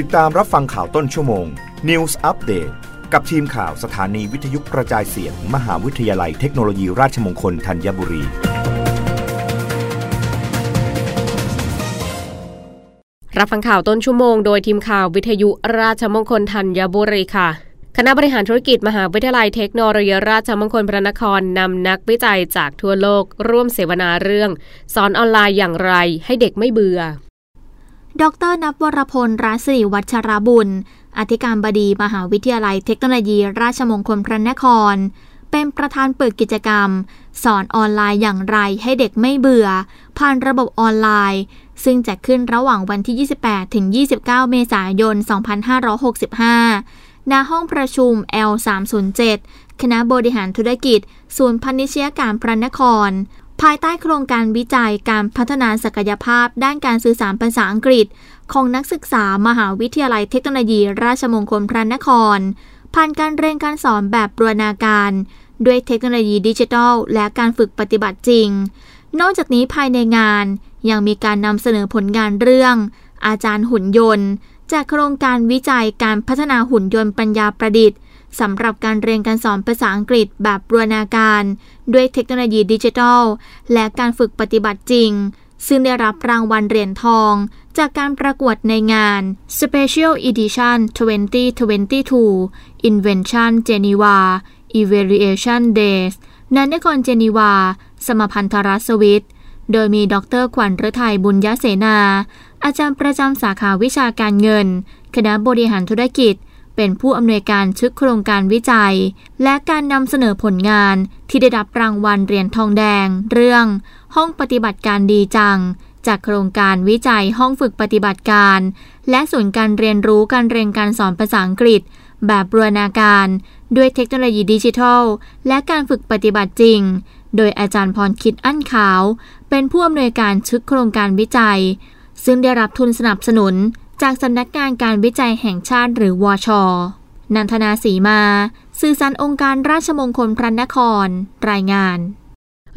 ติดตามรับฟังข่าวต้นชั่วโมง News Update กับทีมข่าวสถานีวิทยุกระจายเสียง มหาวิทยาลัยเทคโนโลยีราชมงคลธัญบุรี รับฟังข่าวต้นชั่วโมงโดยทีมข่าววิทยุราชมงคลธัญบุรีค่ะคณะบริหารธุรกิจมหาวิทยาลัยเทคโนโลยีราชมงคลพระนครนำนักวิจัยจากทั่วโลก ร่วมเสวนาเรื่อง สอนออนไลน์อย่างไรให้เด็กไม่เบื่อ ดรนับวรพลรัศรีวัชรบุญ อธิการบดีมหาวิทยาลัยเทคโนโลยี ราชมงคลพระนคร เป็นประธานเปิดกิจกรรม สอนออนไลน์อย่างไรให้เด็กไม่เบื่อ ผ่านระบบออนไลน์ ซึ่งจะขึ้นระหว่างวันที่ 28 ถึง 29 เมษายน 2565 ณ ห้องประชุม L307 คณะบริหารธุรกิจ ศูนย์พาณิชยการพระนคร ภายใต้โครงการวิจัยการพัฒนาศักยภาพด้านการสื่อสารภาษาอังกฤษ ของนักศึกษามหาวิทยาลัยเทคโนโลยี ราชมงคลพระนคร ผ่านการเรียนการสอนแบบบรณาการ ด้วยเทคโนโลยีดิจิทัล และการฝึกปฏิบัติจริง นอกจากนี้ภายในงานยังมีการนำเสนอผลงานเรื่อง อาจารย์หุ่นยนต์ จากโครงการวิจัยการพัฒนาหุ่นยนต์ปัญญาประดิษฐ์ สำหรับการเรียนการสอนภาษาอังกฤษแบบบรณาการ ด้วยเทคโนโลยีดิจิทัล และการฝึกปฏิบัติจริง ซึ่งได้รับรางวัลเหรียญทอง จากการประกวดในงาน Special Edition 2022 Invention Geneva Evaluation Days ณนครเจนีวา สมพันธรัสวิตโดยมีดรขวัญฤทัยบุญยเสนา อาจารย์ประจำสาขาวิชาการเงิน คณะบริหารธุรกิจ เป็นผู้อำนวยการชุดโครงการวิจัย และการนำเสนอผลงานที่ได้รับรางวัลเหรียญทองแดง เรื่อง ห้องปฏิบัติการดีจัง จากโครงการวิจัยห้องฝึกปฏิบัติการ และศูนย์การเรียนรู้การเรียนการสอนภาษาอังกฤษ แบบบรณาการ ด้วยเทคโนโลยีดิจิทัล และการฝึกปฏิบัติจริง โดยอาจารย์พรคิดอั้นขาว เป็นผู้อำนวยการชุดโครงการวิจัย ซึ่งได้รับทุนสนับสนุน จากสำนักงานการวิจัยแห่งชาติหรือวอชอนันทนาสีมา สื่อสารองค์การราชมงคลพระนคร รายงาน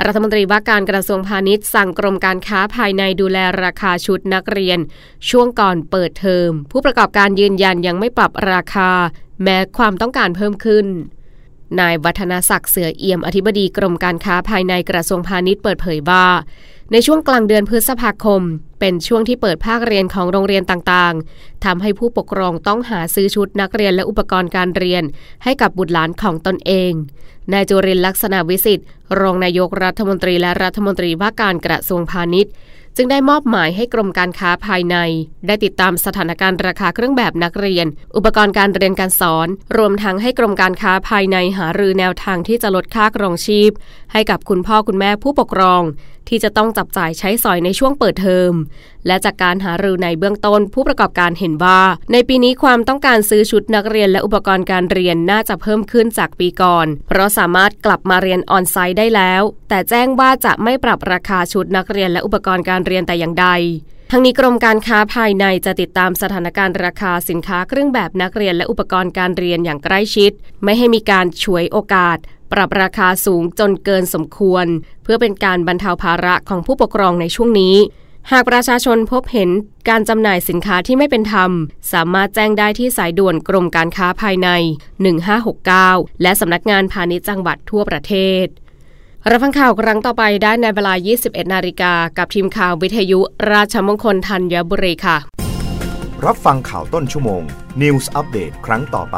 รัฐมนตรีว่าการกระทรวงพาณิชย์สั่งกรมการค้าภายในดูแลราคาชุดนักเรียน ช่วงก่อนเปิดเทอม ผู้ประกอบการยืนยันยังไม่ปรับราคา แม้ความต้องการเพิ่มขึ้นนายวัฒนศักดิ์เสือเอี่ยมอธิบดีกรมการค้าภายในกระทรวงพาณิชย์เปิดเผยว่า ในช่วงกลางเดือนพฤษภาคม เป็นช่วงที่เปิดภาคเรียนของโรงเรียนต่างๆทำให้ผู้ปกครองต้องหาซื้อชุดนักเรียนและอุปกรณ์การเรียน ให้กับบุตรหลานของตนเอง นายจุรินลักษณะวิสิทธิ์รองนายกรัฐมนตรีและรัฐมนตรีว่าการกระทรวงพาณิชย์ จึงได้มอบหมายให้กรมการค้าภายใน ได้ติดตามสถานการณ์ราคาเครื่องแบบนักเรียน อุปกรณ์การเรียนการสอน รวมทั้งให้กรมการค้าภายในหารือแนวทางที่จะลดค่าครองชีพ ให้กับคุณพ่อคุณแม่ผู้ปกครอง ที่จะต้องจับจ่ายใช้สอยในช่วงเปิดเทอม และจากการหารือในเบื้องต้นผู้ประกอบการเห็นว่า ในปีนี้ความต้องการซื้อชุดนักเรียนและอุปกรณ์การเรียนน่าจะเพิ่มขึ้นจากปีก่อน เพราะสามารถกลับมาเรียนออนไซต์ได้แล้ว แต่แจ้งว่าจะไม่ปรับราคาชุดนักเรียนและอุปกรณ์การเรียนแต่อย่างใดทั้งนี้กรมการค้าภายในจะติดตามสถานการณ์ราคาสินค้าเครื่องแบบนักเรียนและอุปกรณ์การเรียนอย่างใกล้ชิด ไม่ให้มีการฉวยโอกาส ปรับราคาสูงจนเกินสมควร เพื่อเป็นการบรรเทาภาระของผู้ปกครองในช่วงนี้ หากประชาชนพบเห็นการจำหน่ายสินค้าที่ไม่เป็นธรรม สามารถแจ้งได้ที่สายด่วนกรมการค้าภายใน 1569 และสำนักงานพาณิชย์จังหวัดทั่วประเทศรับฟังข่าวครั้งต่อไปได้ในเวลา 21 นาฬิกา กับทีมข่าววิทยุ ราชมงคลธัญบุรีค่ะ รับฟังข่าวต้นชั่วโมง News อัปเดตครั้งต่อไป